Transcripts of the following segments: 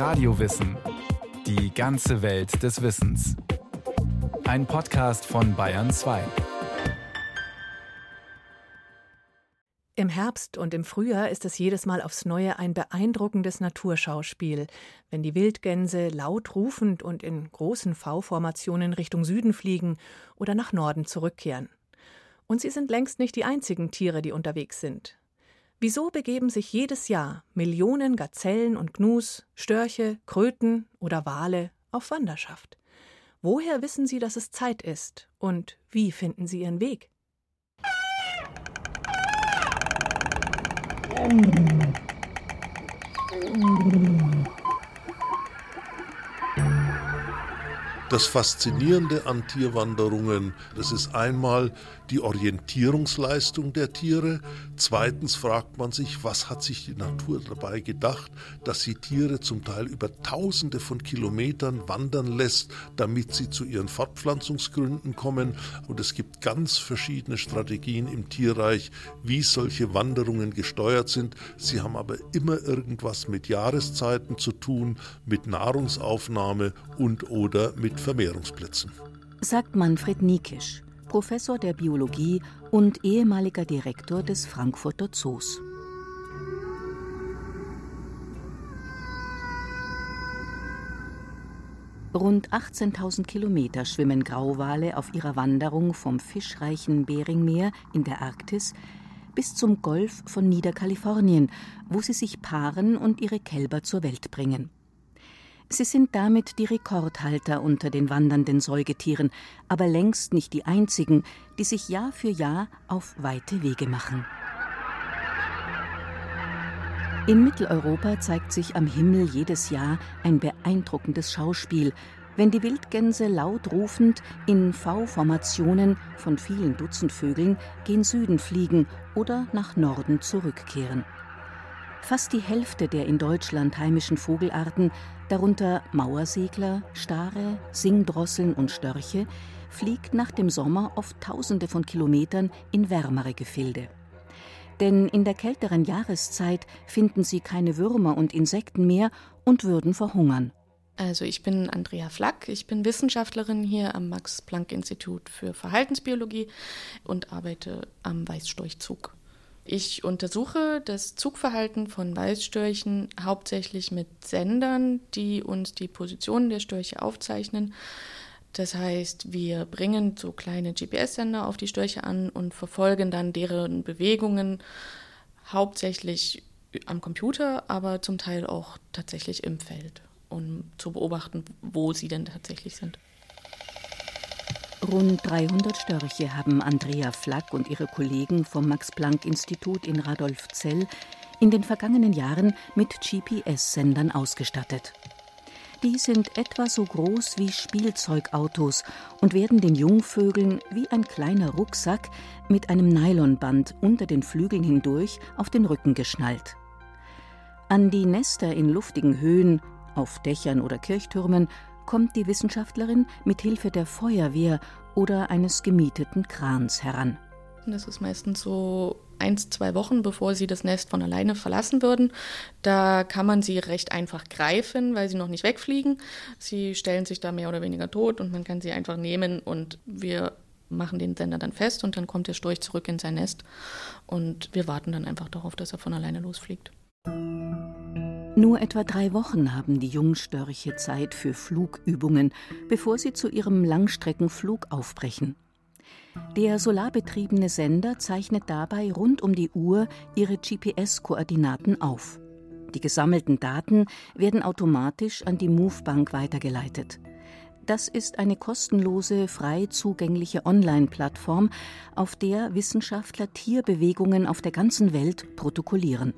Radiowissen. Die ganze Welt des Wissens. Ein Podcast von Bayern 2. Im Herbst und im Frühjahr ist es jedes Mal aufs Neue ein beeindruckendes Naturschauspiel, wenn die Wildgänse laut rufend und in großen V-Formationen Richtung Süden fliegen oder nach Norden zurückkehren. Und sie sind längst nicht die einzigen Tiere, die unterwegs sind. Wieso begeben sich jedes Jahr Millionen Gazellen und Gnus, Störche, Kröten oder Wale auf Wanderschaft? Woher wissen Sie, dass es Zeit ist? Und wie finden Sie Ihren Weg? Das Faszinierende an Tierwanderungen, das ist einmal die Orientierungsleistung der Tiere. Zweitens fragt man sich, was hat sich die Natur dabei gedacht, dass sie Tiere zum Teil über Tausende von Kilometern wandern lässt, damit sie zu ihren Fortpflanzungsgründen kommen. Und es gibt ganz verschiedene Strategien im Tierreich, wie solche Wanderungen gesteuert sind. Sie haben aber immer irgendwas mit Jahreszeiten zu tun, mit Nahrungsaufnahme und oder mit Vermehrungsplätzen. Sagt Manfred Niekisch, Professor der Biologie und ehemaliger Direktor des Frankfurter Zoos. Rund 18.000 Kilometer schwimmen Grauwale auf ihrer Wanderung vom fischreichen Beringmeer in der Arktis bis zum Golf von Niederkalifornien, wo sie sich paaren und ihre Kälber zur Welt bringen. Sie sind damit die Rekordhalter unter den wandernden Säugetieren, aber längst nicht die einzigen, die sich Jahr für Jahr auf weite Wege machen. In Mitteleuropa zeigt sich am Himmel jedes Jahr ein beeindruckendes Schauspiel, wenn die Wildgänse laut rufend in V-Formationen von vielen Dutzend Vögeln gen Süden fliegen oder nach Norden zurückkehren. Fast die Hälfte der in Deutschland heimischen Vogelarten, darunter Mauersegler, Stare, Singdrosseln und Störche, fliegt nach dem Sommer oft Tausende von Kilometern in wärmere Gefilde. Denn in der kälteren Jahreszeit finden sie keine Würmer und Insekten mehr und würden verhungern. Also ich bin Andrea Flack, ich bin Wissenschaftlerin hier am Max Planck Institut für Verhaltensbiologie und arbeite am Weißstorchzug. Ich untersuche das Zugverhalten von Weißstörchen hauptsächlich mit Sendern, die uns die Positionen der Störche aufzeichnen. Das heißt, wir bringen so kleine GPS-Sender auf die Störche an und verfolgen dann deren Bewegungen hauptsächlich am Computer, aber zum Teil auch tatsächlich im Feld, um zu beobachten, wo sie denn tatsächlich sind. Rund 300 Störche haben Andrea Flack und ihre Kollegen vom Max-Planck-Institut in Radolfzell in den vergangenen Jahren mit GPS-Sendern ausgestattet. Die sind etwa so groß wie Spielzeugautos und werden den Jungvögeln wie ein kleiner Rucksack mit einem Nylonband unter den Flügeln hindurch auf den Rücken geschnallt. An die Nester in luftigen Höhen, auf Dächern oder Kirchtürmen kommt die Wissenschaftlerin mit Hilfe der Feuerwehr oder eines gemieteten Krans heran. Das ist meistens so eins, zwei Wochen, bevor sie das Nest von alleine verlassen würden. Da kann man sie recht einfach greifen, weil sie noch nicht wegfliegen. Sie stellen sich da mehr oder weniger tot und man kann sie einfach nehmen und wir machen den Sender dann fest und dann kommt der Storch zurück in sein Nest und wir warten dann einfach darauf, dass er von alleine losfliegt. Nur etwa drei Wochen haben die Jungstörche Zeit für Flugübungen, bevor sie zu ihrem Langstreckenflug aufbrechen. Der solarbetriebene Sender zeichnet dabei rund um die Uhr ihre GPS-Koordinaten auf. Die gesammelten Daten werden automatisch an die Movebank weitergeleitet. Das ist eine kostenlose, frei zugängliche Online-Plattform, auf der Wissenschaftler Tierbewegungen auf der ganzen Welt protokollieren.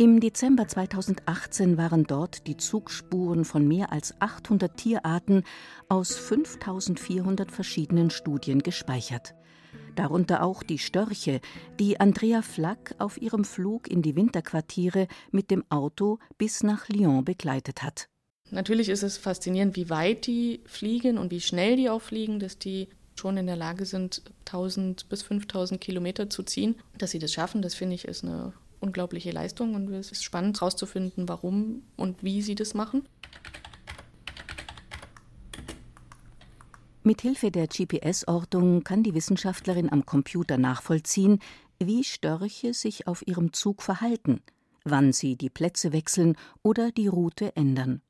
Im Dezember 2018 waren dort die Zugspuren von mehr als 800 Tierarten aus 5400 verschiedenen Studien gespeichert. Darunter auch die Störche, die Andrea Flack auf ihrem Flug in die Winterquartiere mit dem Auto bis nach Lyon begleitet hat. Natürlich ist es faszinierend, wie weit die fliegen und wie schnell die auch fliegen, dass die schon in der Lage sind, 1000 bis 5000 Kilometer zu ziehen. Dass sie das schaffen, das finde ich ist eine unglaubliche Leistung und es ist spannend herauszufinden, warum und wie sie das machen. Mithilfe der GPS-Ortung kann die Wissenschaftlerin am Computer nachvollziehen, wie Störche sich auf ihrem Zug verhalten, wann sie die Plätze wechseln oder die Route ändern.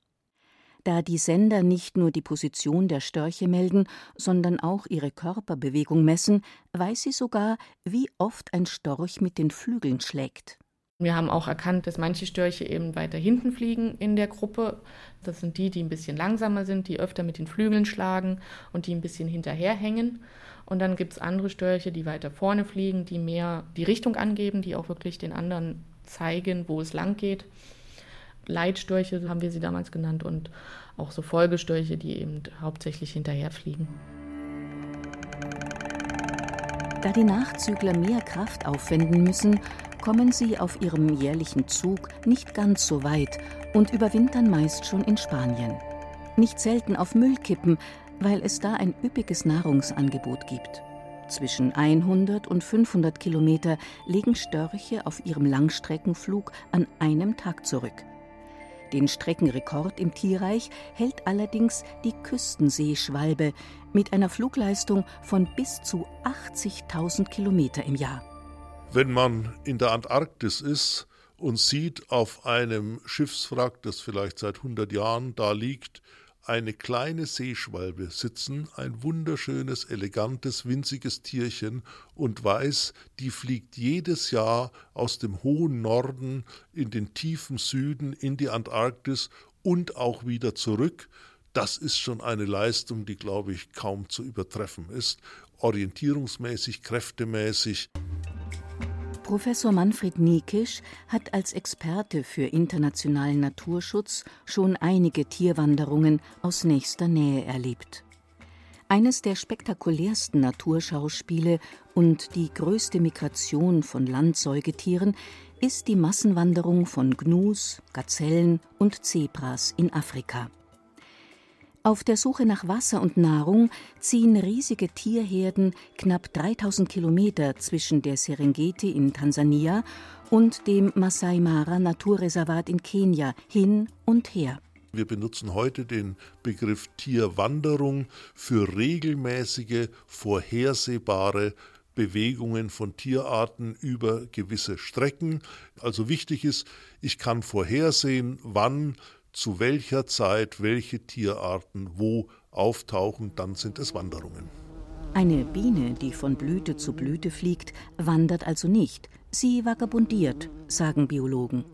Da die Sender nicht nur die Position der Störche melden, sondern auch ihre Körperbewegung messen, weiß sie sogar, wie oft ein Storch mit den Flügeln schlägt. Wir haben auch erkannt, dass manche Störche eben weiter hinten fliegen in der Gruppe. Das sind die, die ein bisschen langsamer sind, die öfter mit den Flügeln schlagen und die ein bisschen hinterherhängen. Und dann gibt es andere Störche, die weiter vorne fliegen, die mehr die Richtung angeben, die auch wirklich den anderen zeigen, wo es lang geht. Leitstörche haben wir sie damals genannt und auch so Folgestörche, die eben hauptsächlich hinterherfliegen. Da die Nachzügler mehr Kraft aufwenden müssen, kommen sie auf ihrem jährlichen Zug nicht ganz so weit und überwintern meist schon in Spanien. Nicht selten auf Müllkippen, weil es da ein üppiges Nahrungsangebot gibt. Zwischen 100 und 500 Kilometer legen Störche auf ihrem Langstreckenflug an einem Tag zurück. Den Streckenrekord im Tierreich hält allerdings die Küstenseeschwalbe mit einer Flugleistung von bis zu 80.000 Kilometer im Jahr. Wenn man in der Antarktis ist und sieht auf einem Schiffswrack, das vielleicht seit 100 Jahren da liegt, eine kleine Seeschwalbe sitzen, ein wunderschönes, elegantes, winziges Tierchen und weiß, die fliegt jedes Jahr aus dem hohen Norden in den tiefen Süden in die Antarktis und auch wieder zurück. Das ist schon eine Leistung, die, glaube ich, kaum zu übertreffen ist, orientierungsmäßig, kräftemäßig. Professor Manfred Niekisch hat als Experte für internationalen Naturschutz schon einige Tierwanderungen aus nächster Nähe erlebt. Eines der spektakulärsten Naturschauspiele und die größte Migration von Landsäugetieren ist die Massenwanderung von Gnus, Gazellen und Zebras in Afrika. Auf der Suche nach Wasser und Nahrung ziehen riesige Tierherden knapp 3000 Kilometer zwischen der Serengeti in Tansania und dem Masai Mara Naturreservat in Kenia hin und her. Wir benutzen heute den Begriff Tierwanderung für regelmäßige, vorhersehbare Bewegungen von Tierarten über gewisse Strecken. Also wichtig ist, ich kann vorhersehen, wann zu welcher Zeit welche Tierarten wo auftauchen, dann sind es Wanderungen. Eine Biene, die von Blüte zu Blüte fliegt, wandert also nicht, sie vagabundiert, sagen Biologen.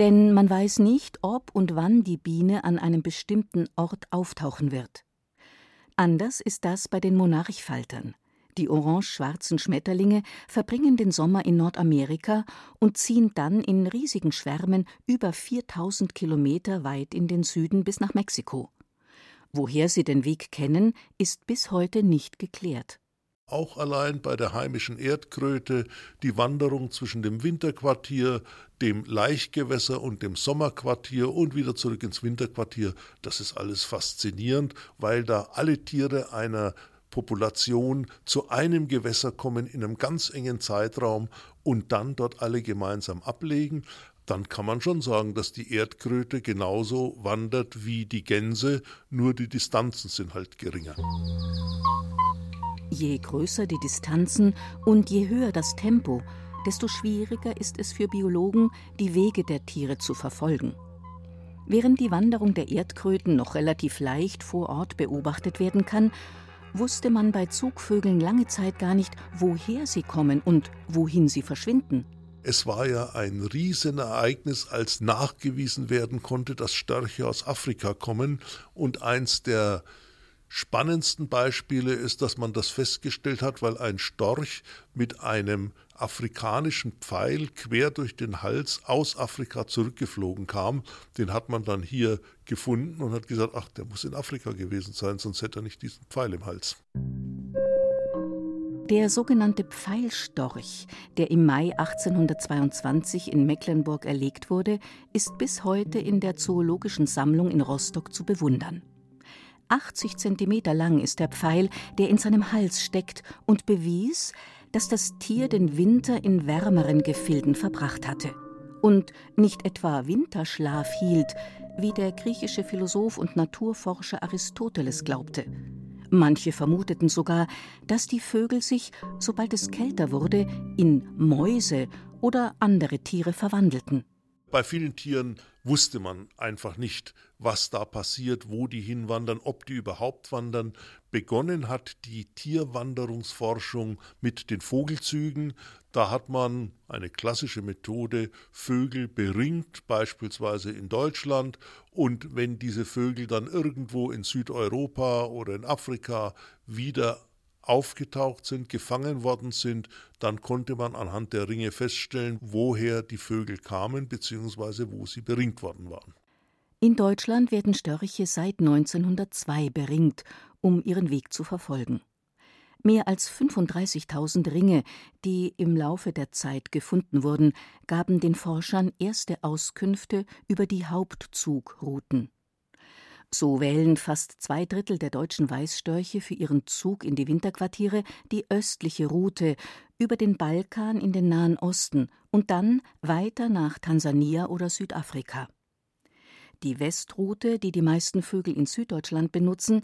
Denn man weiß nicht, ob und wann die Biene an einem bestimmten Ort auftauchen wird. Anders ist das bei den Monarchfaltern. Die orange-schwarzen Schmetterlinge verbringen den Sommer in Nordamerika und ziehen dann in riesigen Schwärmen über 4000 Kilometer weit in den Süden bis nach Mexiko. Woher sie den Weg kennen, ist bis heute nicht geklärt. Auch allein bei der heimischen Erdkröte die Wanderung zwischen dem Winterquartier, dem Laichgewässer und dem Sommerquartier und wieder zurück ins Winterquartier, das ist alles faszinierend, weil da alle Tiere einer Population zu einem Gewässer kommen in einem ganz engen Zeitraum und dann dort alle gemeinsam ablegen, dann kann man schon sagen, dass die Erdkröte genauso wandert wie die Gänse, nur die Distanzen sind halt geringer. Je größer die Distanzen und je höher das Tempo, desto schwieriger ist es für Biologen, die Wege der Tiere zu verfolgen. Während die Wanderung der Erdkröten noch relativ leicht vor Ort beobachtet werden kann, wusste man bei Zugvögeln lange Zeit gar nicht, woher sie kommen und wohin sie verschwinden. Es war ja ein Riesenereignis, als nachgewiesen werden konnte, dass Störche aus Afrika kommen. Und eins der spannendsten Beispiele ist, dass man das festgestellt hat, weil ein Storch mit einem afrikanischen Pfeil quer durch den Hals aus Afrika zurückgeflogen kam. Den hat man dann hier gefunden und hat gesagt, ach, der muss in Afrika gewesen sein, sonst hätte er nicht diesen Pfeil im Hals. Der sogenannte Pfeilstorch, der im Mai 1822 in Mecklenburg erlegt wurde, ist bis heute in der Zoologischen Sammlung in Rostock zu bewundern. 80 Zentimeter lang ist der Pfeil, der in seinem Hals steckt, und bewies, dass das Tier den Winter in wärmeren Gefilden verbracht hatte und nicht etwa Winterschlaf hielt, wie der griechische Philosoph und Naturforscher Aristoteles glaubte. Manche vermuteten sogar, dass die Vögel sich, sobald es kälter wurde, in Mäuse oder andere Tiere verwandelten. Bei vielen Tieren wusste man einfach nicht, was da passiert, wo die hinwandern, ob die überhaupt wandern. Begonnen hat die Tierwanderungsforschung mit den Vogelzügen. Da hat man eine klassische Methode, Vögel beringt, beispielsweise in Deutschland, und wenn diese Vögel dann irgendwo in Südeuropa oder in Afrika wieder aufgetaucht sind, gefangen worden sind, dann konnte man anhand der Ringe feststellen, woher die Vögel kamen bzw. wo sie beringt worden waren. In Deutschland werden Störche seit 1902 beringt, um ihren Weg zu verfolgen. Mehr als 35.000 Ringe, die im Laufe der Zeit gefunden wurden, gaben den Forschern erste Auskünfte über die Hauptzugrouten. So wählen fast zwei Drittel der deutschen Weißstörche für ihren Zug in die Winterquartiere die östliche Route über den Balkan in den Nahen Osten und dann weiter nach Tansania oder Südafrika. Die Westroute, die die meisten Vögel in Süddeutschland benutzen,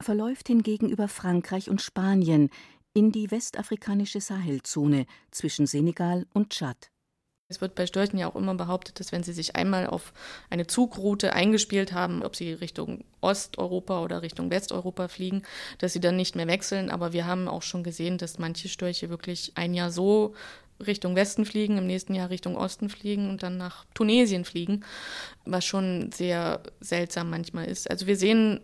verläuft hingegen über Frankreich und Spanien in die westafrikanische Sahelzone zwischen Senegal und Tschad. Es wird bei Störchen ja auch immer behauptet, dass wenn sie sich einmal auf eine Zugroute eingespielt haben, ob sie Richtung Osteuropa oder Richtung Westeuropa fliegen, dass sie dann nicht mehr wechseln. Aber wir haben auch schon gesehen, dass manche Störche wirklich ein Jahr so Richtung Westen fliegen, im nächsten Jahr Richtung Osten fliegen und dann nach Tunesien fliegen, was schon sehr seltsam manchmal ist. Also wir sehen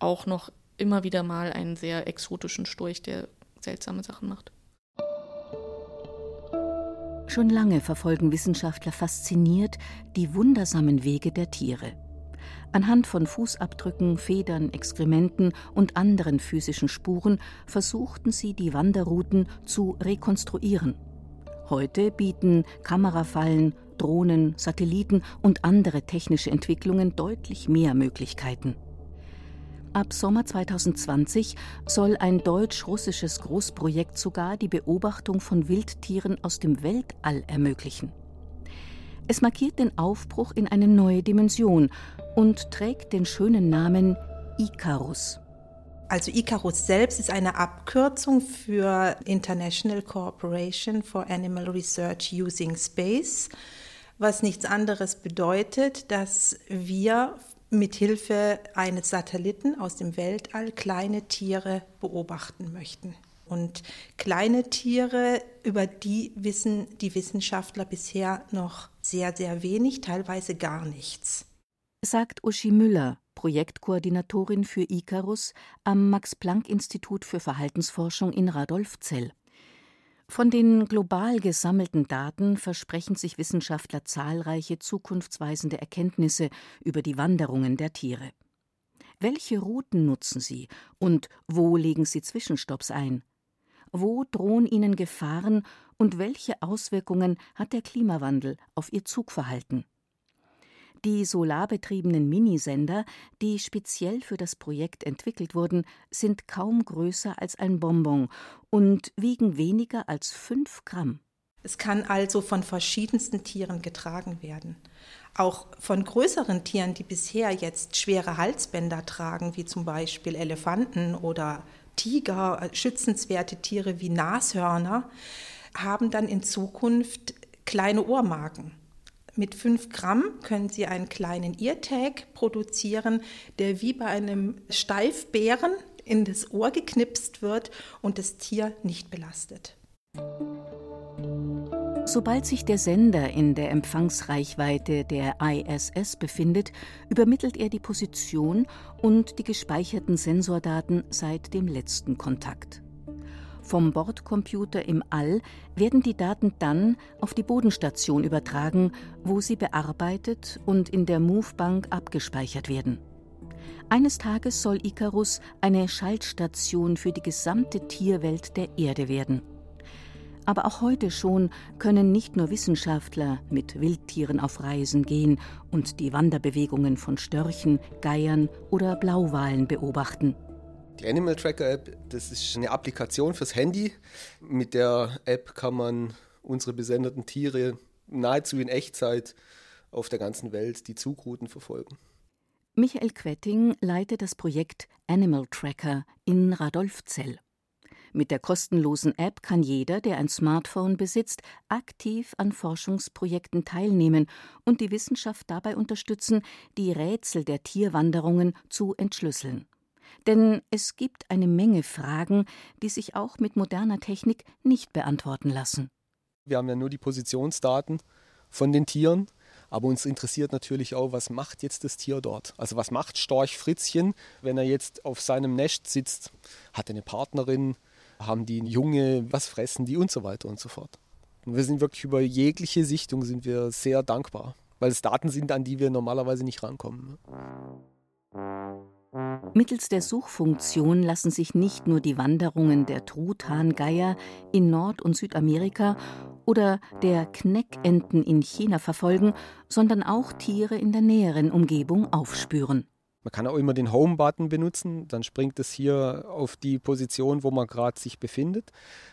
auch noch immer wieder mal einen sehr exotischen Storch, der seltsame Sachen macht. Schon lange verfolgen Wissenschaftler fasziniert die wundersamen Wege der Tiere. Anhand von Fußabdrücken, Federn, Exkrementen und anderen physischen Spuren versuchten sie, die Wanderrouten zu rekonstruieren. Heute bieten Kamerafallen, Drohnen, Satelliten und andere technische Entwicklungen deutlich mehr Möglichkeiten. Ab Sommer 2020 soll ein deutsch-russisches Großprojekt sogar die Beobachtung von Wildtieren aus dem Weltall ermöglichen. Es markiert den Aufbruch in eine neue Dimension und trägt den schönen Namen Icarus. Also Icarus selbst ist eine Abkürzung für International Cooperation for Animal Research Using Space, was nichts anderes bedeutet, dass wir mithilfe eines Satelliten aus dem Weltall kleine Tiere beobachten möchten. Und kleine Tiere, über die wissen die Wissenschaftler bisher noch sehr, sehr wenig, teilweise gar nichts. Sagt Uschi Müller, Projektkoordinatorin für Icarus am Max-Planck-Institut für Verhaltensforschung in Radolfzell. Von den global gesammelten Daten versprechen sich Wissenschaftler zahlreiche zukunftsweisende Erkenntnisse über die Wanderungen der Tiere. Welche Routen nutzen sie und wo legen sie Zwischenstopps ein? Wo drohen ihnen Gefahren und welche Auswirkungen hat der Klimawandel auf ihr Zugverhalten? Die solarbetriebenen Minisender, die speziell für das Projekt entwickelt wurden, sind kaum größer als ein Bonbon und wiegen weniger als fünf Gramm. Es kann also von verschiedensten Tieren getragen werden. Auch von größeren Tieren, die bisher jetzt schwere Halsbänder tragen, wie zum Beispiel Elefanten oder Tiger, schützenswerte Tiere wie Nashörner, haben dann in Zukunft kleine Ohrmarken. Mit 5 Gramm können Sie einen kleinen Eartag produzieren, der wie bei einem Steifbären in das Ohr geknipst wird und das Tier nicht belastet. Sobald sich der Sender in der Empfangsreichweite der ISS befindet, übermittelt er die Position und die gespeicherten Sensordaten seit dem letzten Kontakt. Vom Bordcomputer im All werden die Daten dann auf die Bodenstation übertragen, wo sie bearbeitet und in der Movebank abgespeichert werden. Eines Tages soll Icarus eine Schaltstation für die gesamte Tierwelt der Erde werden. Aber auch heute schon können nicht nur Wissenschaftler mit Wildtieren auf Reisen gehen und die Wanderbewegungen von Störchen, Geiern oder Blauwalen beobachten. Die Animal Tracker App, das ist eine Applikation fürs Handy. Mit der App kann man unsere besenderten Tiere nahezu in Echtzeit auf der ganzen Welt die Zugrouten verfolgen. Michael Quetting leitet das Projekt Animal Tracker in Radolfzell. Mit der kostenlosen App kann jeder, der ein Smartphone besitzt, aktiv an Forschungsprojekten teilnehmen und die Wissenschaft dabei unterstützen, die Rätsel der Tierwanderungen zu entschlüsseln. Denn es gibt eine Menge Fragen, die sich auch mit moderner Technik nicht beantworten lassen. Wir haben ja nur die Positionsdaten von den Tieren, aber uns interessiert natürlich auch, was macht jetzt das Tier dort? Also was macht Storch Fritzchen, wenn er jetzt auf seinem Nest sitzt? Hat er eine Partnerin? Haben die Junge? Was fressen die? Und so weiter und so fort. Und wir sind wirklich über jegliche Sichtung sind wir sehr dankbar, weil es Daten sind, an die wir normalerweise nicht rankommen. Mittels der Suchfunktion lassen sich nicht nur die Wanderungen der Truthahngeier in Nord- und Südamerika oder der Kneckenten in China verfolgen, sondern auch Tiere in der näheren Umgebung aufspüren. Man kann auch immer den Home-Button benutzen, dann springt es hier auf die Position, wo man gerade sich befindet.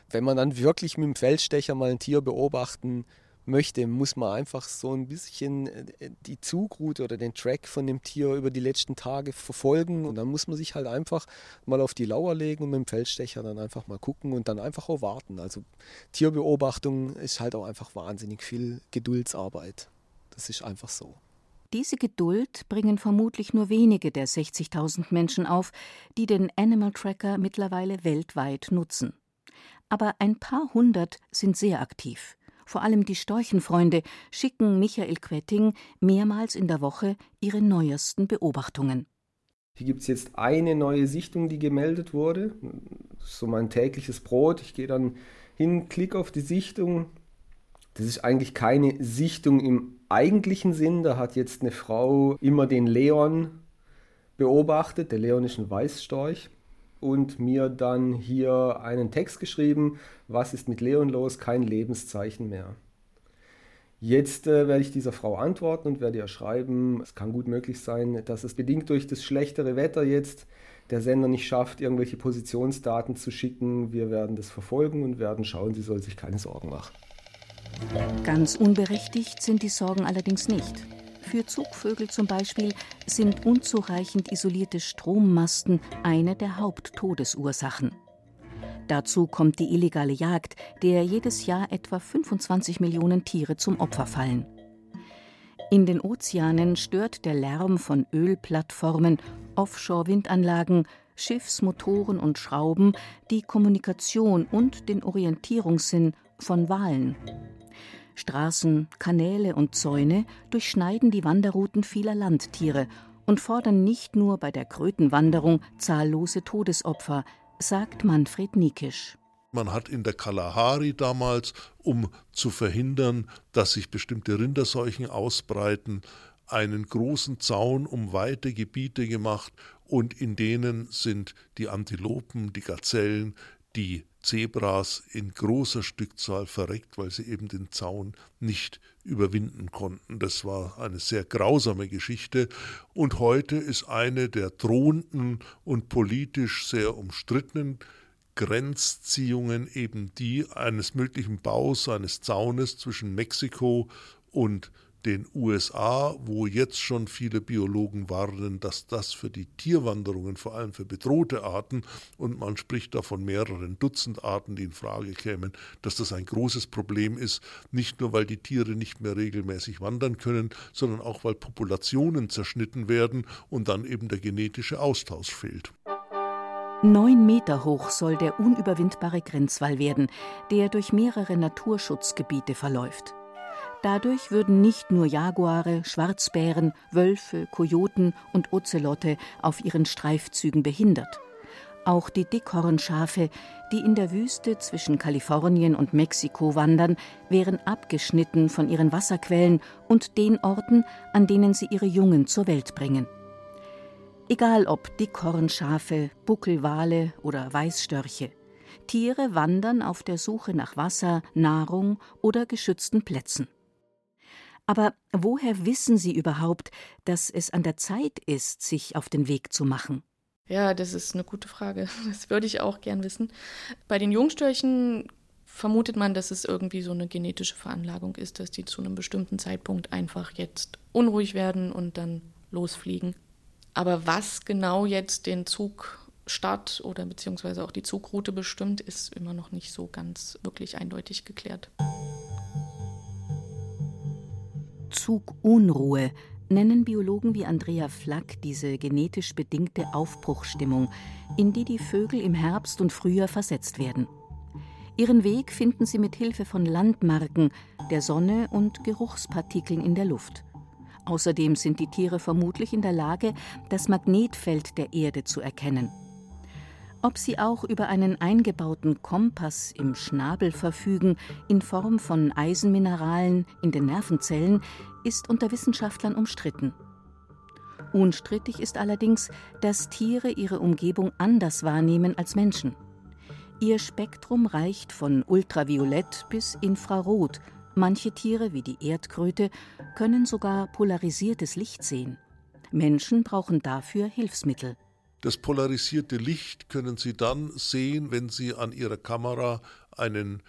Wenn man dann wirklich mit dem Feldstecher mal ein Tier beobachten möchte, muss man einfach so ein bisschen äh, die Zugroute oder den Track von dem Tier über die letzten Tage verfolgen. Und dann muss man sich halt einfach mal auf die Lauer legen und mit dem Feldstecher dann einfach mal gucken und dann einfach auch warten. Also Tierbeobachtung ist halt auch einfach wahnsinnig viel Geduldsarbeit. Das ist einfach so. Diese Geduld bringen vermutlich nur wenige der 60.000 Menschen auf, die den Animal Tracker mittlerweile weltweit nutzen. Aber ein paar hundert sind sehr aktiv. Vor allem die Storchenfreunde schicken Michael Quetting mehrmals in der Woche ihre neuesten Beobachtungen. Hier gibt es jetzt eine neue Sichtung, die gemeldet wurde. so mein tägliches Brot. Ich gehe dann hin, klicke auf die Sichtung. Das ist eigentlich keine Sichtung im eigentlichen Sinn. Da hat jetzt eine Frau immer den Leon beobachtet. Der Leon ist ein Weißstorch und mir dann hier einen Text geschrieben, was ist mit Leon los, kein Lebenszeichen mehr. Jetzt äh, werde ich dieser Frau antworten und werde ihr schreiben, es kann gut möglich sein, dass es bedingt durch das schlechtere Wetter jetzt der Sender nicht schafft, irgendwelche Positionsdaten zu schicken. Wir werden das verfolgen und werden schauen, sie soll sich keine Sorgen machen. Ganz unberechtigt sind die Sorgen allerdings nicht. Für Zugvögel zum Beispiel sind unzureichend isolierte Strommasten eine der Haupttodesursachen. Dazu kommt die illegale Jagd, der jedes Jahr etwa 25 Millionen Tiere zum Opfer fallen. In den Ozeanen stört der Lärm von Ölplattformen, Offshore-Windanlagen, Schiffsmotoren und Schrauben die Kommunikation und den Orientierungssinn von Walen. Straßen, Kanäle und Zäune durchschneiden die Wanderrouten vieler Landtiere und fordern nicht nur bei der Krötenwanderung zahllose Todesopfer, sagt Manfred Niekisch. Man hat in der Kalahari damals, um zu verhindern, dass sich bestimmte Rinderseuchen ausbreiten, einen großen Zaun um weite Gebiete gemacht und in denen sind die Antilopen, die Gazellen, die Zebras in großer Stückzahl verreckt, weil sie eben den Zaun nicht überwinden konnten. Das war eine sehr grausame Geschichte und heute ist eine der drohenden und politisch sehr umstrittenen Grenzziehungen eben die eines möglichen Baus eines Zaunes zwischen Mexiko und den USA, wo jetzt schon viele Biologen warnen, dass das für die Tierwanderungen, vor allem für bedrohte Arten, und man spricht da von mehreren Dutzend Arten, die in Frage kämen, dass das ein großes Problem ist, nicht nur weil die Tiere nicht mehr regelmäßig wandern können, sondern auch weil Populationen zerschnitten werden und dann eben der genetische Austausch fehlt. Neun Meter hoch soll der unüberwindbare Grenzwall werden, der durch mehrere Naturschutzgebiete verläuft. Dadurch würden nicht nur Jaguare, Schwarzbären, Wölfe, Kojoten und Ozelotte auf ihren Streifzügen behindert. Auch die Dickhornschafe, die in der Wüste zwischen Kalifornien und Mexiko wandern, wären abgeschnitten von ihren Wasserquellen und den Orten, an denen sie ihre Jungen zur Welt bringen. Egal ob Dickhornschafe, Buckelwale oder Weißstörche. Tiere wandern auf der Suche nach Wasser, Nahrung oder geschützten Plätzen. Aber woher wissen sie überhaupt, dass es an der Zeit ist, sich auf den Weg zu machen? Ja, das ist eine gute Frage. Das würde ich auch gern wissen. Bei den Jungstörchen vermutet man, dass es irgendwie so eine genetische Veranlagung ist, dass die zu einem bestimmten Zeitpunkt einfach jetzt unruhig werden und dann losfliegen. Aber was genau jetzt den Zugstart oder beziehungsweise auch die Zugroute bestimmt, ist immer noch nicht so ganz wirklich eindeutig geklärt. Zugunruhe nennen Biologen wie Andrea Flack diese genetisch bedingte Aufbruchstimmung, in die die Vögel im Herbst und Frühjahr versetzt werden. Ihren Weg finden sie mit Hilfe von Landmarken, der Sonne und Geruchspartikeln in der Luft. Außerdem sind die Tiere vermutlich in der Lage, das Magnetfeld der Erde zu erkennen. Ob sie auch über einen eingebauten Kompass im Schnabel verfügen, in Form von Eisenmineralen in den Nervenzellen, ist unter Wissenschaftlern umstritten. Unstrittig ist allerdings, dass Tiere ihre Umgebung anders wahrnehmen als Menschen. Ihr Spektrum reicht von ultraviolett bis infrarot. Manche Tiere, wie die Erdkröte, können sogar polarisiertes Licht sehen. Menschen brauchen dafür Hilfsmittel. Das polarisierte Licht können Sie dann sehen, wenn Sie an Ihrer Kamera einen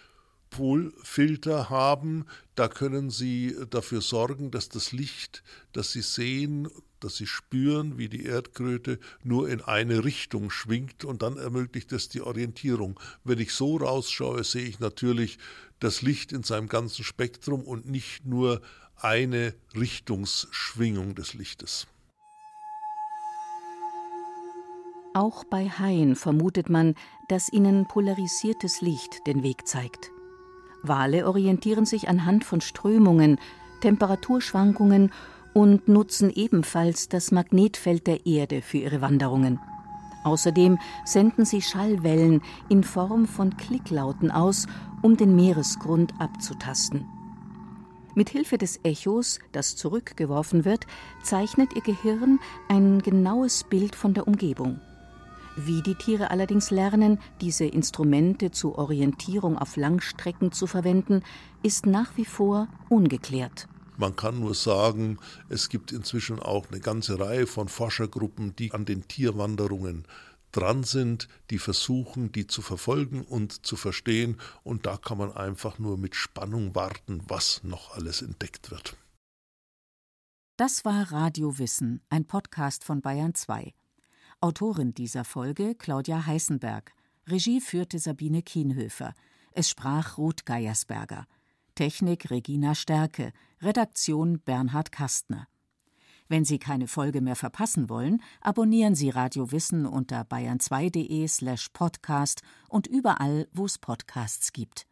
Polfilter haben. Da können Sie dafür sorgen, dass das Licht, das Sie sehen, dass sie spüren, wie die Erdkröte nur in eine Richtung schwingt und dann ermöglicht es die Orientierung. Wenn ich so rausschaue, sehe ich natürlich das Licht in seinem ganzen Spektrum und nicht nur eine Richtungsschwingung des Lichtes. Auch bei Haien vermutet man, dass ihnen polarisiertes Licht den Weg zeigt. Wale orientieren sich anhand von Strömungen, Temperaturschwankungen und nutzen ebenfalls das Magnetfeld der Erde für ihre Wanderungen. Außerdem senden sie Schallwellen in Form von Klicklauten aus, um den Meeresgrund abzutasten. Mit Hilfe des Echos, das zurückgeworfen wird, zeichnet ihr Gehirn ein genaues Bild von der Umgebung. Wie die Tiere allerdings lernen, diese Instrumente zur Orientierung auf Langstrecken zu verwenden, ist nach wie vor ungeklärt. Man kann nur sagen, es gibt inzwischen auch eine ganze Reihe von Forschergruppen, die an den Tierwanderungen dran sind, die versuchen, die zu verfolgen und zu verstehen. Und da kann man einfach nur mit Spannung warten, was noch alles entdeckt wird. Das war Radio Wissen, ein Podcast von Bayern 2. Autorin dieser Folge Claudia Heißenberg. Regie führte Sabine Kienhöfer. Es sprach Ruth Geiersberger. Technik Regina Stärke, Redaktion Bernhard Kastner. Wenn Sie keine Folge mehr verpassen wollen, abonnieren Sie Radio Wissen unter bayern2.de slash podcast und überall, wo es Podcasts gibt.